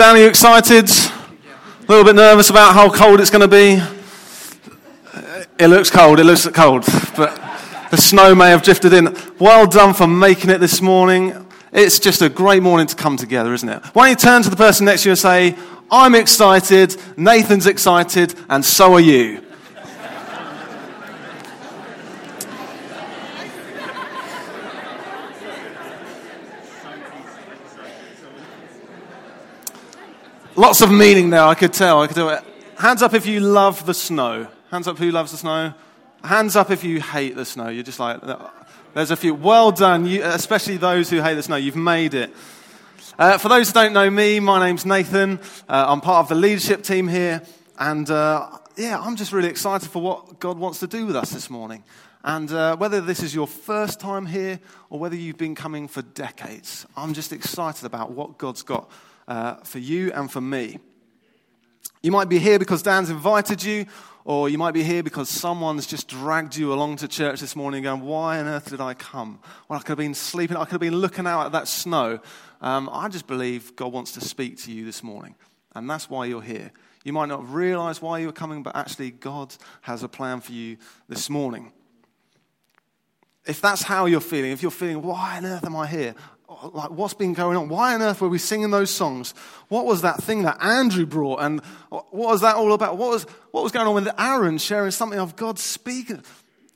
Dan, are you excited? A little bit nervous about how cold it's going to be? It looks cold, it looks cold, but the snow may have drifted in. Well done for making it this morning. It's just a great morning to come together, isn't it? Why don't you turn to the person next to you and say, I'm excited, Nathan's excited, and so are you. Lots of meaning there, I could tell. I could tell. Hands up if you love the snow. Hands up who loves the snow. Hands up if you hate the snow. You're just like, there's a few. Well done, you, especially those who hate the snow. You've made it. Uh, for those who don't know me, my name's Nathan. Uh, I'm part of the leadership team here. And uh, yeah, I'm just really excited for what God wants to do with us this morning. And uh, whether this is your first time here or whether you've been coming for decades, I'm just excited about what God's got uh, for you and for me. You might be here because Dan's invited you, or you might be here because someone's just dragged you along to church this morning going, Why on earth did I come? Well, I could have been sleeping, I could have been looking out at that snow. Um, I just believe God wants to speak to you this morning, and that's why you're here. You might not realize why you're coming, but actually, God has a plan for you this morning. If that's how you're feeling, if you're feeling, Why on earth am I here? Oh, like what's been going on? Why on earth were we singing those songs? What was that thing that Andrew brought? And what was that all about? What was, what was going on with Aaron sharing something of God speaking?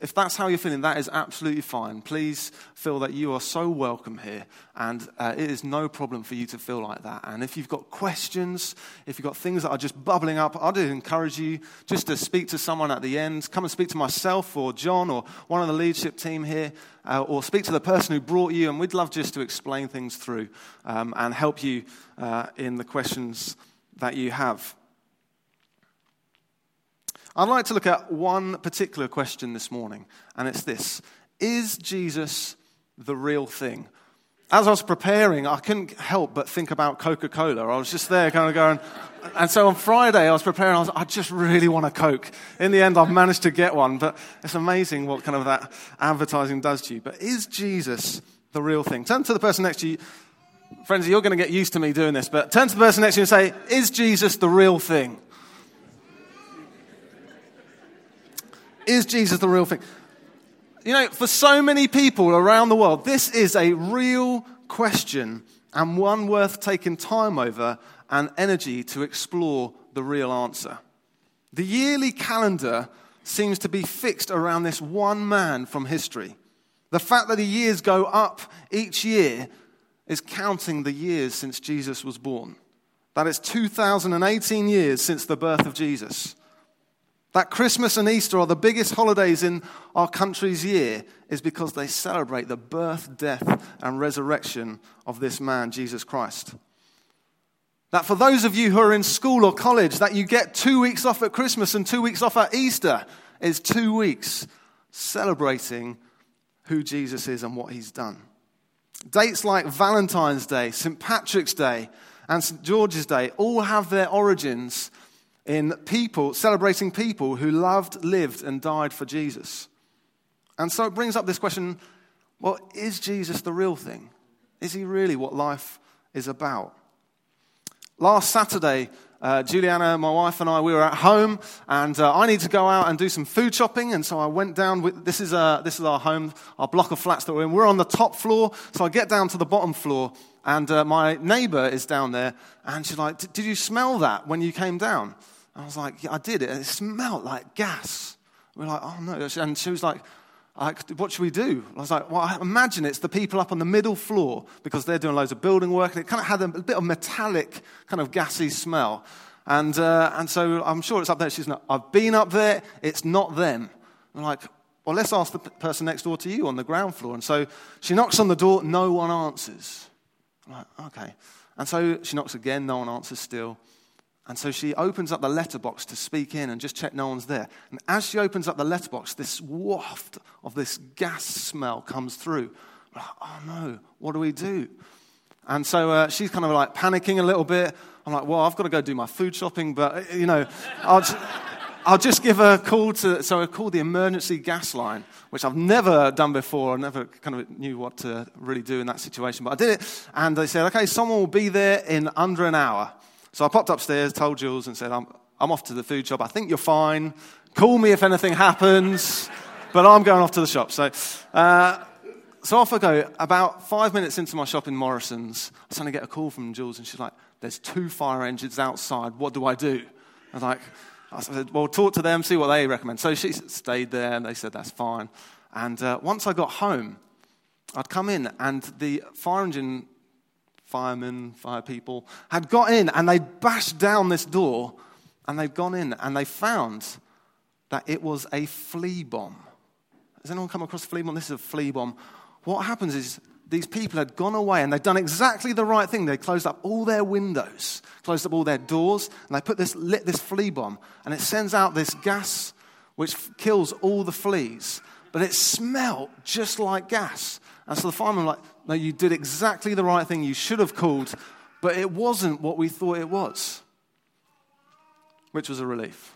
If that's how you're feeling, that is absolutely fine. Please feel that you are so welcome here, and uh, it is no problem for you to feel like that. And if you've got questions, if you've got things that are just bubbling up, I'd encourage you just to speak to someone at the end. Come and speak to myself or John or one of the leadership team here, uh, or speak to the person who brought you, and we'd love just to explain things through um, and help you uh, in the questions that you have. I'd like to look at one particular question this morning, and it's this Is Jesus the real thing? As I was preparing, I couldn't help but think about Coca Cola. I was just there kind of going, and so on Friday I was preparing, I was I just really want a Coke. In the end, I've managed to get one, but it's amazing what kind of that advertising does to you. But is Jesus the real thing? Turn to the person next to you. Friends, you're going to get used to me doing this, but turn to the person next to you and say, Is Jesus the real thing? Is Jesus the real thing? You know, for so many people around the world, this is a real question and one worth taking time over and energy to explore the real answer. The yearly calendar seems to be fixed around this one man from history. The fact that the years go up each year is counting the years since Jesus was born. That is 2018 years since the birth of Jesus. That Christmas and Easter are the biggest holidays in our country's year is because they celebrate the birth, death, and resurrection of this man, Jesus Christ. That for those of you who are in school or college, that you get two weeks off at Christmas and two weeks off at Easter is two weeks celebrating who Jesus is and what he's done. Dates like Valentine's Day, St. Patrick's Day, and St. George's Day all have their origins in people, celebrating people who loved, lived, and died for Jesus. And so it brings up this question well, is Jesus the real thing? Is he really what life is about? Last Saturday, uh, Juliana, my wife, and I, we were at home, and uh, I need to go out and do some food shopping. And so I went down. With, this is uh, this is our home, our block of flats that we're in. We're on the top floor, so I get down to the bottom floor, and uh, my neighbour is down there, and she's like, "Did you smell that when you came down?" I was like, yeah, I did it. And it smelled like gas. We are like, oh no. And she was like, like, what should we do? I was like, well, I imagine it's the people up on the middle floor because they're doing loads of building work. And it kind of had a bit of metallic, kind of gassy smell. And, uh, and so I'm sure it's up there. She's not, I've been up there. It's not them. I'm like, well, let's ask the person next door to you on the ground floor. And so she knocks on the door. No one answers. I'm like, okay. And so she knocks again. No one answers still. And so she opens up the letterbox to speak in and just check no one's there. And as she opens up the letterbox, this waft of this gas smell comes through. Like, oh no, what do we do? And so uh, she's kind of like panicking a little bit. I'm like, well, I've got to go do my food shopping, but uh, you know, I'll just, I'll just give a call to. So I called the emergency gas line, which I've never done before. I never kind of knew what to really do in that situation, but I did it. And they said, okay, someone will be there in under an hour. So I popped upstairs, told Jules, and said, I'm, I'm off to the food shop. I think you're fine. Call me if anything happens, but I'm going off to the shop. So, uh, so off I go. About five minutes into my shop in Morrison's, I suddenly get a call from Jules, and she's like, There's two fire engines outside. What do I do? I was like, I said, Well, talk to them, see what they recommend. So she stayed there, and they said, That's fine. And uh, once I got home, I'd come in, and the fire engine firemen, fire people had got in, and they bashed down this door, and they'd gone in, and they found that it was a flea bomb. Has anyone come across a flea bomb? This is a flea bomb. What happens is these people had gone away and they'd done exactly the right thing. They closed up all their windows, closed up all their doors, and they put this, lit this flea bomb, and it sends out this gas which kills all the fleas. But it smelled just like gas. And so the firemen was like, No, you did exactly the right thing. You should have called, but it wasn't what we thought it was, which was a relief.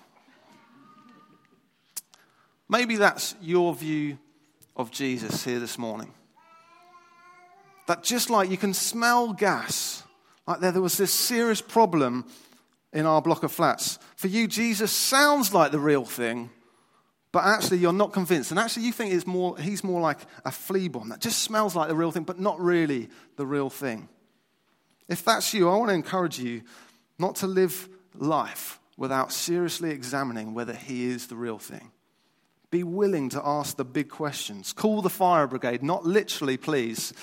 Maybe that's your view of Jesus here this morning. That just like you can smell gas, like there, there was this serious problem in our block of flats. For you, Jesus sounds like the real thing, but actually you're not convinced. And actually you think it's more, he's more like a flea bomb that just smells like the real thing, but not really the real thing. If that's you, I want to encourage you not to live life without seriously examining whether he is the real thing. Be willing to ask the big questions. Call the fire brigade, not literally, please,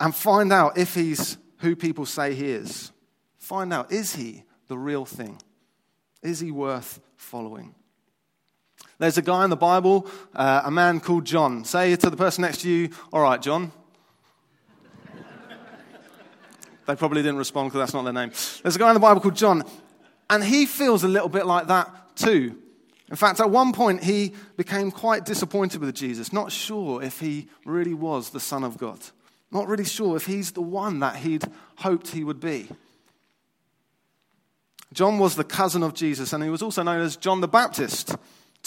and find out if he's who people say he is. Find out, is he the real thing? Is he worth following? There's a guy in the Bible, uh, a man called John. Say to the person next to you, All right, John. they probably didn't respond because that's not their name. There's a guy in the Bible called John, and he feels a little bit like that too. In fact, at one point, he became quite disappointed with Jesus, not sure if he really was the Son of God, not really sure if he's the one that he'd hoped he would be. John was the cousin of Jesus, and he was also known as John the Baptist,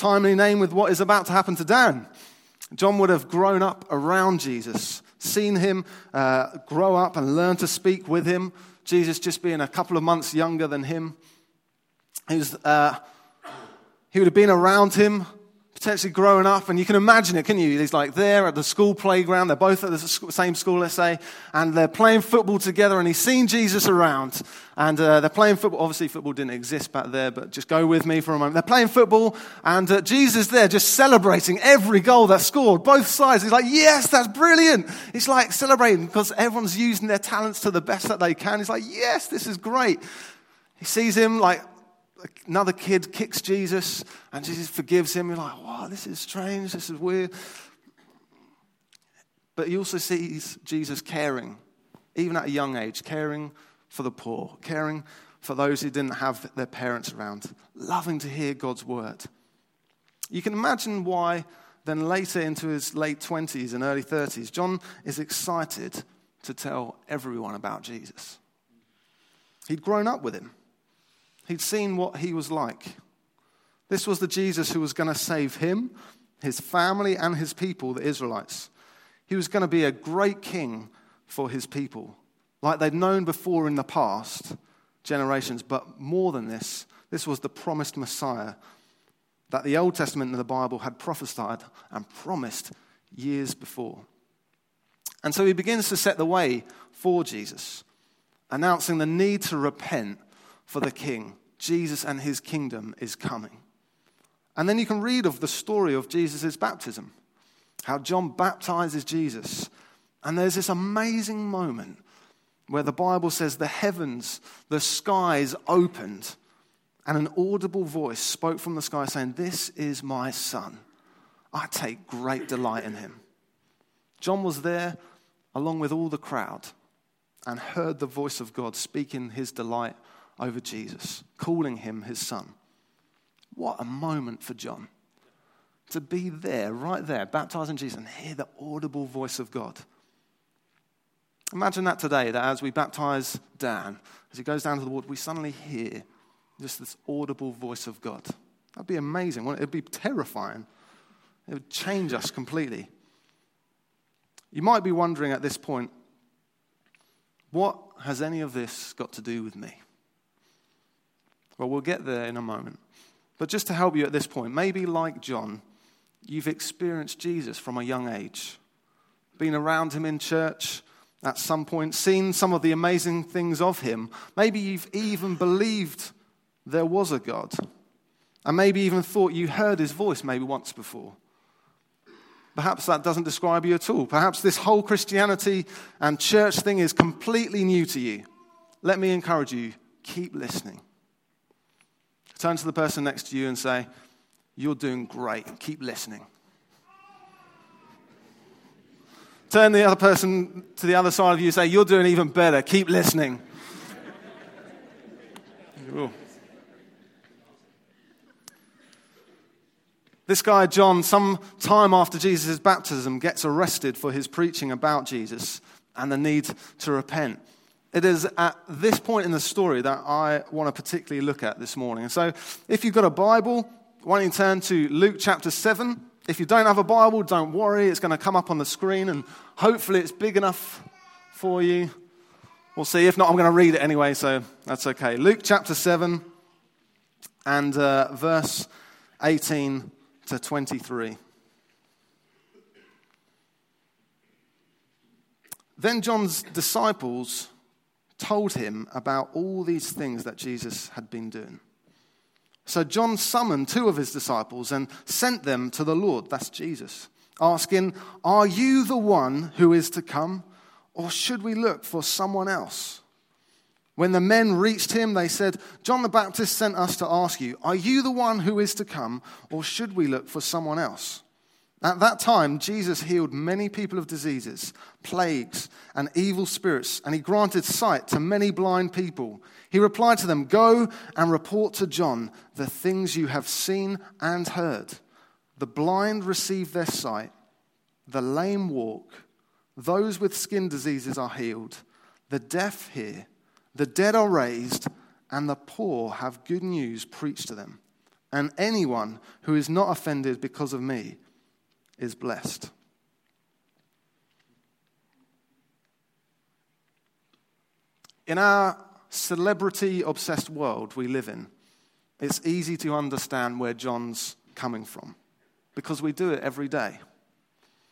timely name with what is about to happen to Dan. John would have grown up around Jesus, seen him uh, grow up and learn to speak with him, Jesus just being a couple of months younger than him. He was. Uh, he would have been around him, potentially growing up, and you can imagine it, can you? He's like there at the school playground. They're both at the same school, let's say, and they're playing football together, and he's seen Jesus around. And uh, they're playing football. Obviously, football didn't exist back there, but just go with me for a moment. They're playing football, and uh, Jesus there just celebrating every goal that's scored, both sides. He's like, Yes, that's brilliant. He's like celebrating because everyone's using their talents to the best that they can. He's like, Yes, this is great. He sees him like another kid kicks Jesus and Jesus forgives him. You're like, wow, this is strange. This is weird. But he also sees Jesus caring, even at a young age, caring for the poor, caring for those who didn't have their parents around, loving to hear God's word. You can imagine why then later into his late 20s and early 30s, John is excited to tell everyone about Jesus. He'd grown up with him. He'd seen what he was like. This was the Jesus who was going to save him, his family, and his people, the Israelites. He was going to be a great king for his people, like they'd known before in the past generations. But more than this, this was the promised Messiah that the Old Testament and the Bible had prophesied and promised years before. And so he begins to set the way for Jesus, announcing the need to repent for the king. Jesus and his kingdom is coming. And then you can read of the story of Jesus' baptism, how John baptizes Jesus. And there's this amazing moment where the Bible says the heavens, the skies opened, and an audible voice spoke from the sky saying, This is my son. I take great delight in him. John was there along with all the crowd and heard the voice of God speaking his delight over Jesus, calling him his son. What a moment for John to be there, right there, baptizing Jesus and hear the audible voice of God. Imagine that today, that as we baptize Dan, as he goes down to the water, we suddenly hear just this audible voice of God. That'd be amazing. It'd be terrifying. It would change us completely. You might be wondering at this point, what has any of this got to do with me? Well, we'll get there in a moment. But just to help you at this point, maybe like John, you've experienced Jesus from a young age, been around him in church at some point, seen some of the amazing things of him. Maybe you've even believed there was a God, and maybe even thought you heard his voice maybe once before. Perhaps that doesn't describe you at all. Perhaps this whole Christianity and church thing is completely new to you. Let me encourage you keep listening. Turn to the person next to you and say, You're doing great. Keep listening. Turn the other person to the other side of you and say, You're doing even better. Keep listening. Ooh. This guy, John, some time after Jesus' baptism, gets arrested for his preaching about Jesus and the need to repent. It is at this point in the story that I want to particularly look at this morning. So, if you've got a Bible, why don't you turn to Luke chapter 7? If you don't have a Bible, don't worry, it's going to come up on the screen and hopefully it's big enough for you. We'll see. If not, I'm going to read it anyway, so that's okay. Luke chapter 7 and uh, verse 18 to 23. Then John's disciples told him about all these things that Jesus had been doing. So John summoned two of his disciples and sent them to the Lord, that's Jesus, asking, Are you the one who is to come, or should we look for someone else? When the men reached him, they said, John the Baptist sent us to ask you, Are you the one who is to come, or should we look for someone else? At that time, Jesus healed many people of diseases, plagues, and evil spirits, and he granted sight to many blind people. He replied to them, Go and report to John the things you have seen and heard. The blind receive their sight, the lame walk, those with skin diseases are healed, the deaf hear the dead are raised, and the poor have good news preached to them. And anyone who is not offended because of me is blessed. In our celebrity obsessed world we live in, it's easy to understand where John's coming from because we do it every day.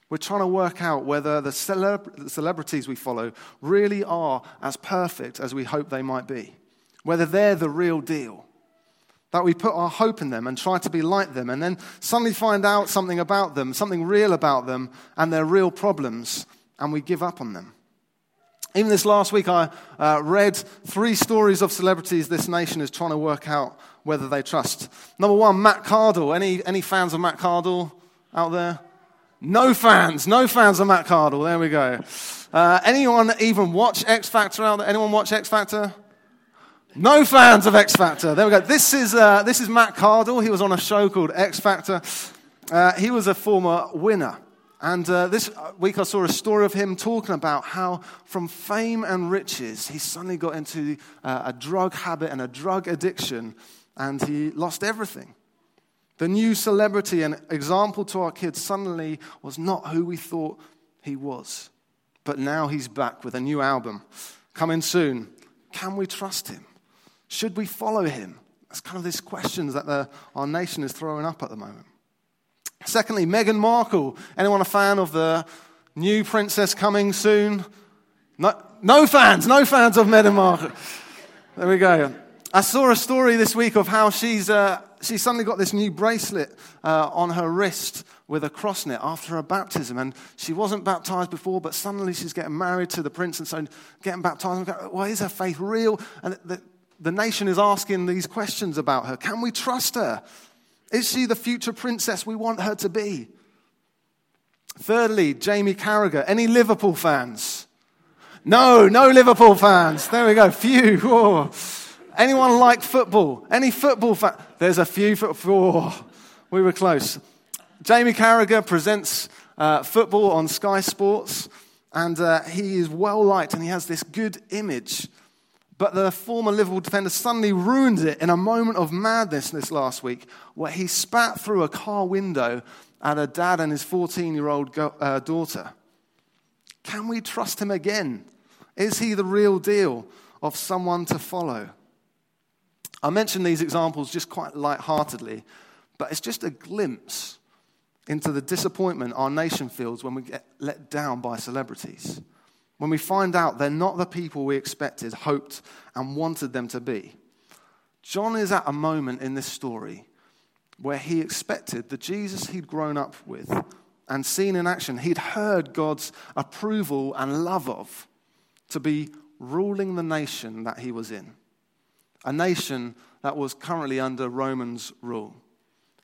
We're trying to work out whether the, celeb- the celebrities we follow really are as perfect as we hope they might be, whether they're the real deal. That we put our hope in them and try to be like them, and then suddenly find out something about them, something real about them, and their real problems, and we give up on them. Even this last week, I uh, read three stories of celebrities this nation is trying to work out whether they trust. Number one, Matt Cardle. Any, any fans of Matt Cardle out there? No fans, no fans of Matt Cardle. There we go. Uh, anyone even watch X Factor out there? Anyone watch X Factor? No fans of X Factor. There we go. This is, uh, this is Matt Cardle. He was on a show called X Factor. Uh, he was a former winner. And uh, this week I saw a story of him talking about how, from fame and riches, he suddenly got into uh, a drug habit and a drug addiction, and he lost everything. The new celebrity and example to our kids suddenly was not who we thought he was. But now he's back with a new album coming soon. Can we trust him? Should we follow him? That's kind of these questions that the, our nation is throwing up at the moment. Secondly, Meghan Markle. Anyone a fan of the new princess coming soon? No, no fans, no fans of Meghan Markle. There we go. I saw a story this week of how she's, uh, she suddenly got this new bracelet uh, on her wrist with a cross in it after her baptism. And she wasn't baptized before, but suddenly she's getting married to the prince and so getting baptized. Well, is her faith real? And the, the nation is asking these questions about her. Can we trust her? Is she the future princess we want her to be? Thirdly, Jamie Carragher. Any Liverpool fans? No, no Liverpool fans. There we go. Few. Anyone like football? Any football fan? There's a few. Football. Oh, we were close. Jamie Carragher presents uh, football on Sky Sports, and uh, he is well liked and he has this good image. But the former Liverpool defender suddenly ruined it in a moment of madness this last week, where he spat through a car window at a dad and his 14 year old uh, daughter. Can we trust him again? Is he the real deal of someone to follow? I mention these examples just quite light-heartedly, but it's just a glimpse into the disappointment our nation feels when we get let down by celebrities. When we find out they're not the people we expected, hoped, and wanted them to be. John is at a moment in this story where he expected the Jesus he'd grown up with and seen in action, he'd heard God's approval and love of, to be ruling the nation that he was in, a nation that was currently under Romans' rule.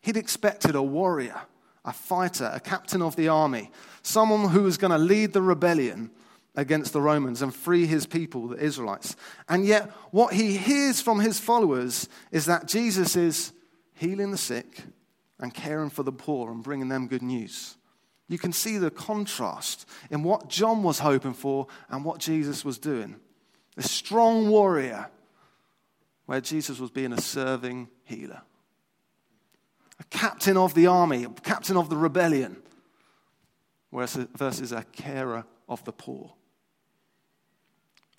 He'd expected a warrior, a fighter, a captain of the army, someone who was going to lead the rebellion against the Romans and free his people, the Israelites. And yet, what he hears from his followers is that Jesus is healing the sick and caring for the poor and bringing them good news. You can see the contrast in what John was hoping for and what Jesus was doing. A strong warrior, where Jesus was being a serving healer. A captain of the army, a captain of the rebellion, versus a carer of the poor.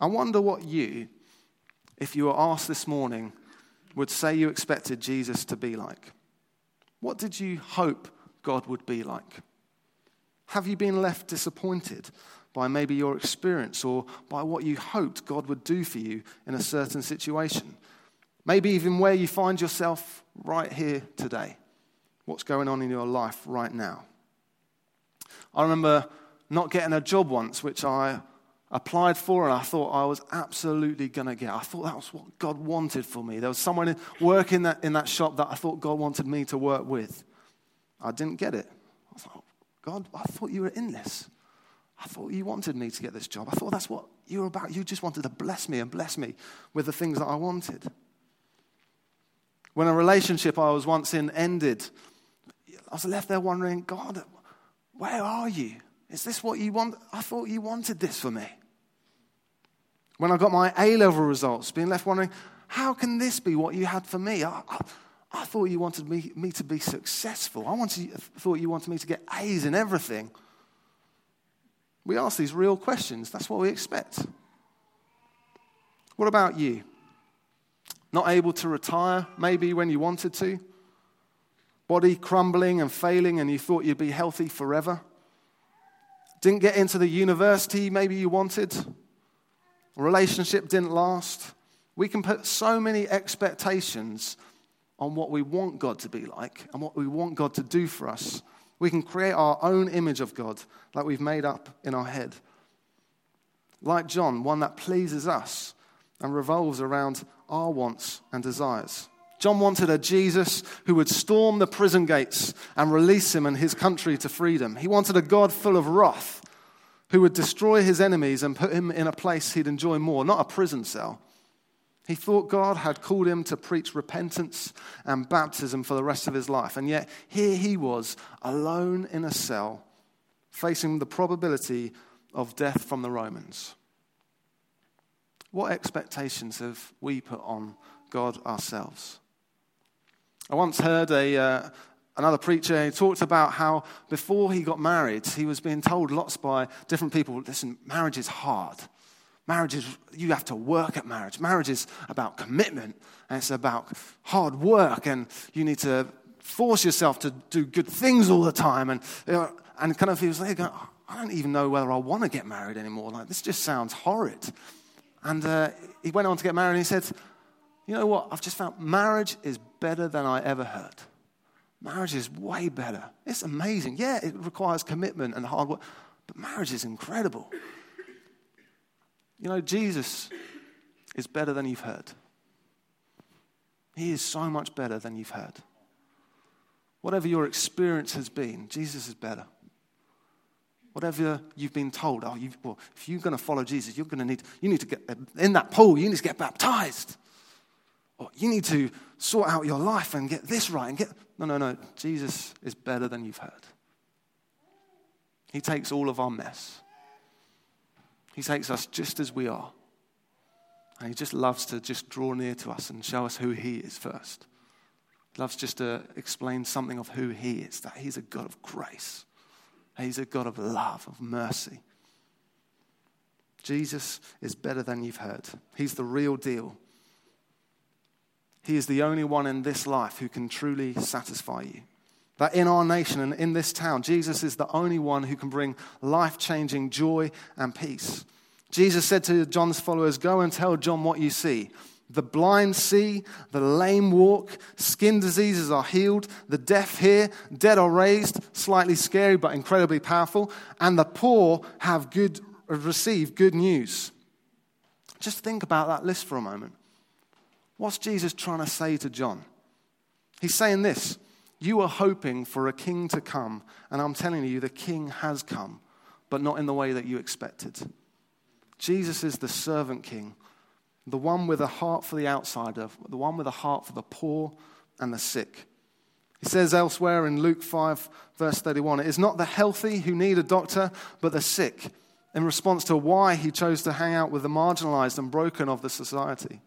I wonder what you, if you were asked this morning, would say you expected Jesus to be like. What did you hope God would be like? Have you been left disappointed by maybe your experience or by what you hoped God would do for you in a certain situation? Maybe even where you find yourself right here today. What's going on in your life right now? I remember not getting a job once, which I applied for and I thought I was absolutely going to get. I thought that was what God wanted for me. There was someone working that, in that shop that I thought God wanted me to work with. I didn't get it. I thought, God, I thought you were in this. I thought you wanted me to get this job. I thought that's what you were about. You just wanted to bless me and bless me with the things that I wanted. When a relationship I was once in ended, I was left there wondering, God, where are you? Is this what you want? I thought you wanted this for me. When I got my A level results, being left wondering, how can this be what you had for me? I, I, I thought you wanted me, me to be successful. I wanted, thought you wanted me to get A's in everything. We ask these real questions. That's what we expect. What about you? Not able to retire, maybe when you wanted to? Body crumbling and failing, and you thought you'd be healthy forever? Didn't get into the university maybe you wanted? Relationship didn't last? We can put so many expectations on what we want God to be like and what we want God to do for us. We can create our own image of God like we've made up in our head. Like John, one that pleases us and revolves around our wants and desires. John wanted a Jesus who would storm the prison gates and release him and his country to freedom. He wanted a God full of wrath who would destroy his enemies and put him in a place he'd enjoy more, not a prison cell. He thought God had called him to preach repentance and baptism for the rest of his life. And yet, here he was, alone in a cell, facing the probability of death from the Romans. What expectations have we put on God ourselves? I once heard a, uh, another preacher, he talked about how before he got married, he was being told lots by different people listen, marriage is hard. Marriage is, you have to work at marriage. Marriage is about commitment and it's about hard work and you need to force yourself to do good things all the time. And, you know, and kind of he was like, I don't even know whether I want to get married anymore. Like, this just sounds horrid. And uh, he went on to get married and he said, You know what? I've just found marriage is better than I ever heard. Marriage is way better. It's amazing. Yeah, it requires commitment and hard work, but marriage is incredible. You know, Jesus is better than you've heard. He is so much better than you've heard. Whatever your experience has been, Jesus is better. Whatever you've been told, oh, well, if you're going to follow Jesus, you're going to need, you need to get in that pool, you need to get baptized. Or you need to sort out your life and get this right and get. No, no, no. Jesus is better than you've heard. He takes all of our mess he takes us just as we are. And he just loves to just draw near to us and show us who he is first. He loves just to explain something of who he is, that he's a God of grace. He's a God of love, of mercy. Jesus is better than you've heard. He's the real deal. He is the only one in this life who can truly satisfy you. That in our nation and in this town, Jesus is the only one who can bring life changing joy and peace. Jesus said to John's followers, Go and tell John what you see. The blind see, the lame walk, skin diseases are healed, the deaf hear, dead are raised, slightly scary but incredibly powerful, and the poor have good, receive good news. Just think about that list for a moment. What's Jesus trying to say to John? He's saying this You are hoping for a king to come, and I'm telling you, the king has come, but not in the way that you expected. Jesus is the servant king, the one with a heart for the outsider, the one with a heart for the poor and the sick. He says elsewhere in Luke 5, verse 31, it is not the healthy who need a doctor, but the sick, in response to why he chose to hang out with the marginalized and broken of the society.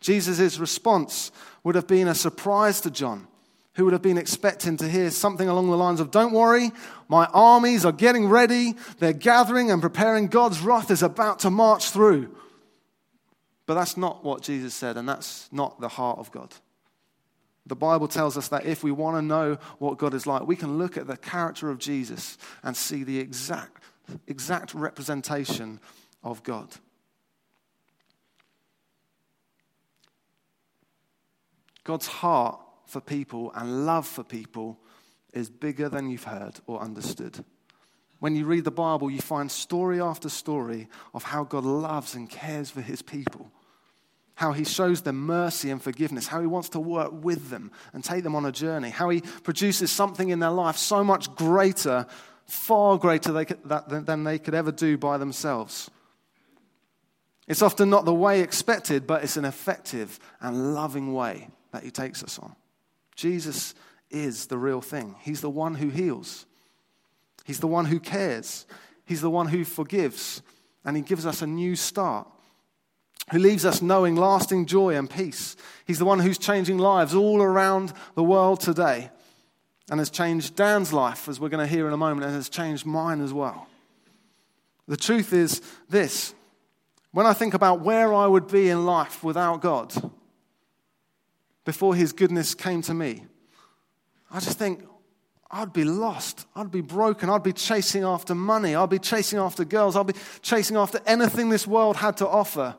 Jesus' response would have been a surprise to John, who would have been expecting to hear something along the lines of, Don't worry, my armies are getting ready, they're gathering and preparing, God's wrath is about to march through. But that's not what Jesus said, and that's not the heart of God. The Bible tells us that if we want to know what God is like, we can look at the character of Jesus and see the exact, exact representation of God. God's heart for people and love for people is bigger than you've heard or understood. When you read the Bible, you find story after story of how God loves and cares for his people, how he shows them mercy and forgiveness, how he wants to work with them and take them on a journey, how he produces something in their life so much greater, far greater than they could ever do by themselves. It's often not the way expected, but it's an effective and loving way that he takes us on. Jesus is the real thing. He's the one who heals, He's the one who cares, He's the one who forgives, and He gives us a new start. Who leaves us knowing lasting joy and peace. He's the one who's changing lives all around the world today and has changed Dan's life, as we're going to hear in a moment, and has changed mine as well. The truth is this when I think about where I would be in life without God, before his goodness came to me. I just think, I'd be lost. I'd be broken. I'd be chasing after money. I'd be chasing after girls. I'd be chasing after anything this world had to offer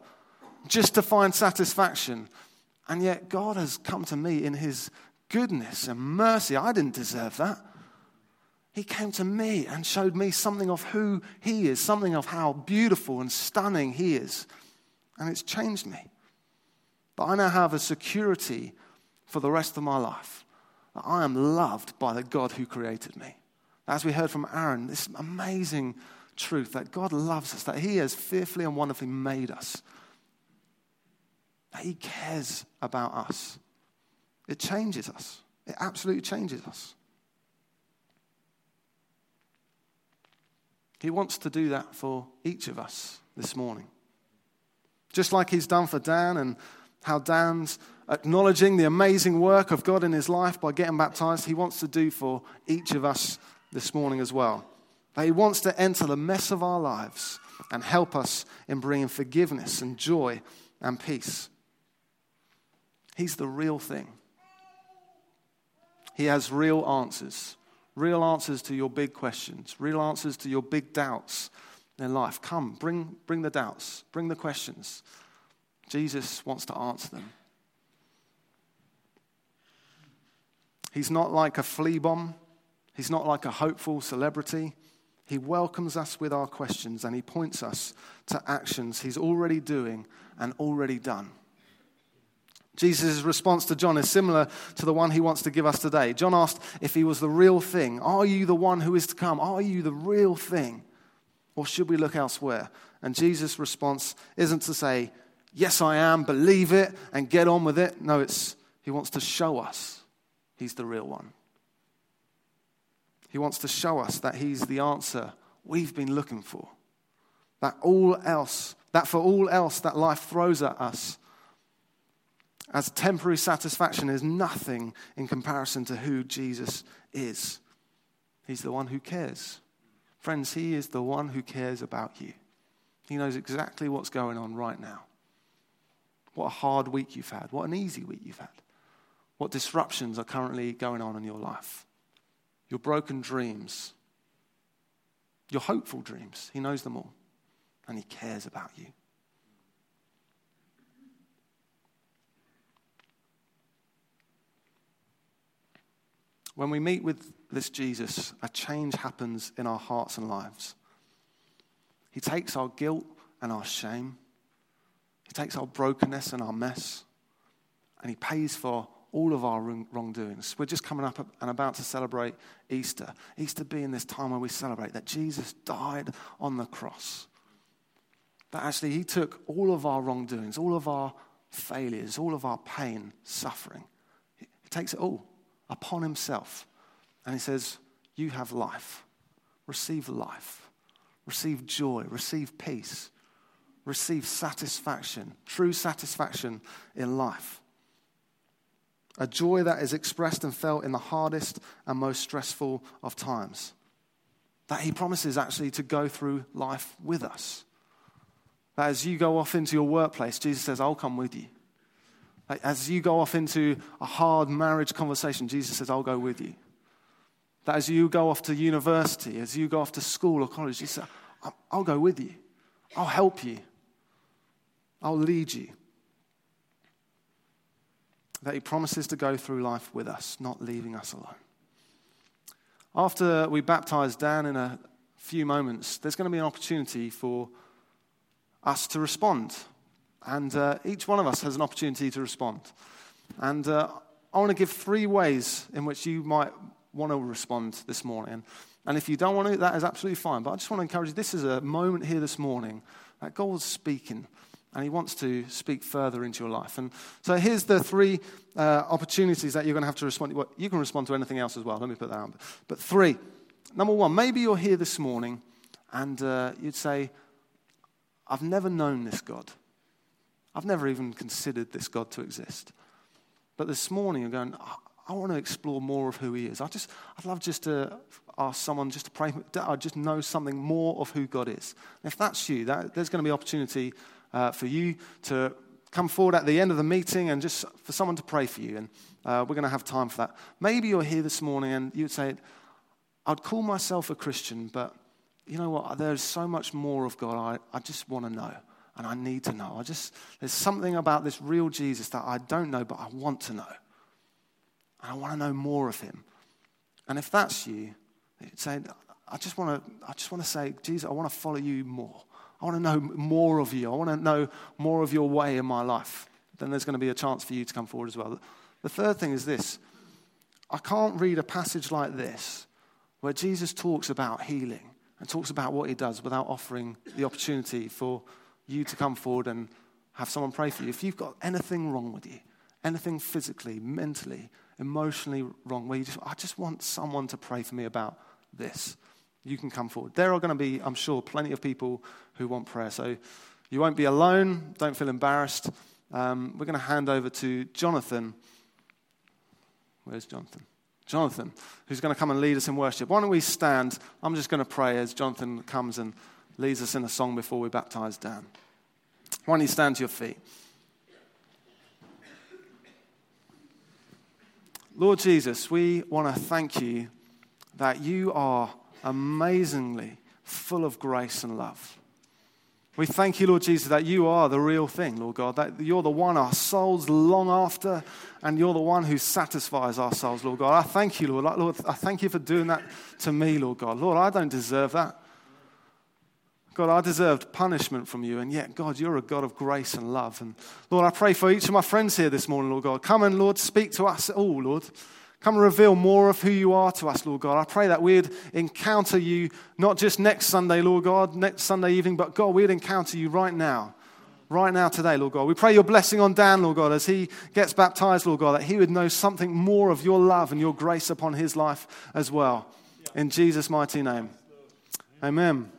just to find satisfaction. And yet, God has come to me in His goodness and mercy. I didn't deserve that. He came to me and showed me something of who He is, something of how beautiful and stunning He is. And it's changed me. But I now have a security for the rest of my life that I am loved by the God who created me. As we heard from Aaron, this amazing truth that God loves us, that He has fearfully and wonderfully made us, that He cares about us. It changes us. It absolutely changes us. He wants to do that for each of us this morning. Just like He's done for Dan and how Dan's acknowledging the amazing work of God in his life by getting baptized, he wants to do for each of us this morning as well. That he wants to enter the mess of our lives and help us in bringing forgiveness and joy and peace. He's the real thing. He has real answers, real answers to your big questions, real answers to your big doubts in life. Come, bring, bring the doubts, bring the questions. Jesus wants to answer them. He's not like a flea bomb. He's not like a hopeful celebrity. He welcomes us with our questions and he points us to actions he's already doing and already done. Jesus' response to John is similar to the one he wants to give us today. John asked if he was the real thing. Are you the one who is to come? Are you the real thing? Or should we look elsewhere? And Jesus' response isn't to say, yes, I am, believe it, and get on with it. No, it's he wants to show us he's the real one. He wants to show us that he's the answer we've been looking for. That all else, that for all else that life throws at us as temporary satisfaction is nothing in comparison to who Jesus is. He's the one who cares. Friends, he is the one who cares about you. He knows exactly what's going on right now. What a hard week you've had, what an easy week you've had, what disruptions are currently going on in your life, your broken dreams, your hopeful dreams. He knows them all, and He cares about you. When we meet with this Jesus, a change happens in our hearts and lives. He takes our guilt and our shame, He takes our brokenness and our mess, and He pays for all of our wrongdoings. We're just coming up and about to celebrate Easter. Easter being this time where we celebrate that Jesus died on the cross. That actually He took all of our wrongdoings, all of our failures, all of our pain, suffering. He takes it all upon himself. And he says, You have life. Receive life. Receive joy. Receive peace. Receive satisfaction, true satisfaction in life. A joy that is expressed and felt in the hardest and most stressful of times. That he promises actually to go through life with us. That as you go off into your workplace, Jesus says, I'll come with you. As you go off into a hard marriage conversation, Jesus says, I'll go with you. That as you go off to university, as you go off to school or college, Jesus says, I'll go with you. I'll help you. I'll lead you. That He promises to go through life with us, not leaving us alone. After we baptize Dan in a few moments, there's going to be an opportunity for us to respond and uh, each one of us has an opportunity to respond. And uh, I want to give three ways in which you might want to respond this morning. And if you don't want to, that is absolutely fine. But I just want to encourage you this is a moment here this morning that God's speaking, and He wants to speak further into your life. And so here's the three uh, opportunities that you're going to have to respond to. Well, you can respond to anything else as well. Let me put that on. But three. Number one, maybe you're here this morning and uh, you'd say, I've never known this God. I've never even considered this God to exist. But this morning, you're going, I want to explore more of who He is. I just, I'd love just to ask someone just to pray. I just know something more of who God is. And if that's you, that, there's going to be opportunity uh, for you to come forward at the end of the meeting and just for someone to pray for you. And uh, we're going to have time for that. Maybe you're here this morning and you'd say, I'd call myself a Christian, but you know what? There's so much more of God I, I just want to know and I need to know. I just, there's something about this real Jesus that I don't know, but I want to know. And I want to know more of him. And if that's you, you'd say, I just want to, I just want to say, Jesus, I want to follow you more. I want to know more of you. I want to know more of your way in my life. Then there's going to be a chance for you to come forward as well. The third thing is this I can't read a passage like this where Jesus talks about healing and talks about what he does without offering the opportunity for you to come forward and have someone pray for you. If you've got anything wrong with you, anything physically, mentally, emotionally wrong, where you just, I just want someone to pray for me about this, you can come forward. There are going to be, I'm sure, plenty of people who want prayer. So you won't be alone. Don't feel embarrassed. Um, we're going to hand over to Jonathan. Where's Jonathan? Jonathan, who's going to come and lead us in worship. Why don't we stand? I'm just going to pray as Jonathan comes and leads us in a song before we baptize Dan. Why don't you stand to your feet? Lord Jesus, we want to thank you that you are amazingly full of grace and love. We thank you, Lord Jesus, that you are the real thing, Lord God, that you're the one our souls long after, and you're the one who satisfies our souls, Lord God. I thank you, Lord. Lord, I thank you for doing that to me, Lord God. Lord, I don't deserve that. God, I deserved punishment from you, and yet, God, you're a God of grace and love. And Lord, I pray for each of my friends here this morning, Lord God. Come and, Lord, speak to us all, Lord. Come and reveal more of who you are to us, Lord God. I pray that we'd encounter you not just next Sunday, Lord God, next Sunday evening, but God, we'd encounter you right now. Right now, today, Lord God. We pray your blessing on Dan, Lord God, as he gets baptized, Lord God, that he would know something more of your love and your grace upon his life as well. In Jesus' mighty name. Amen.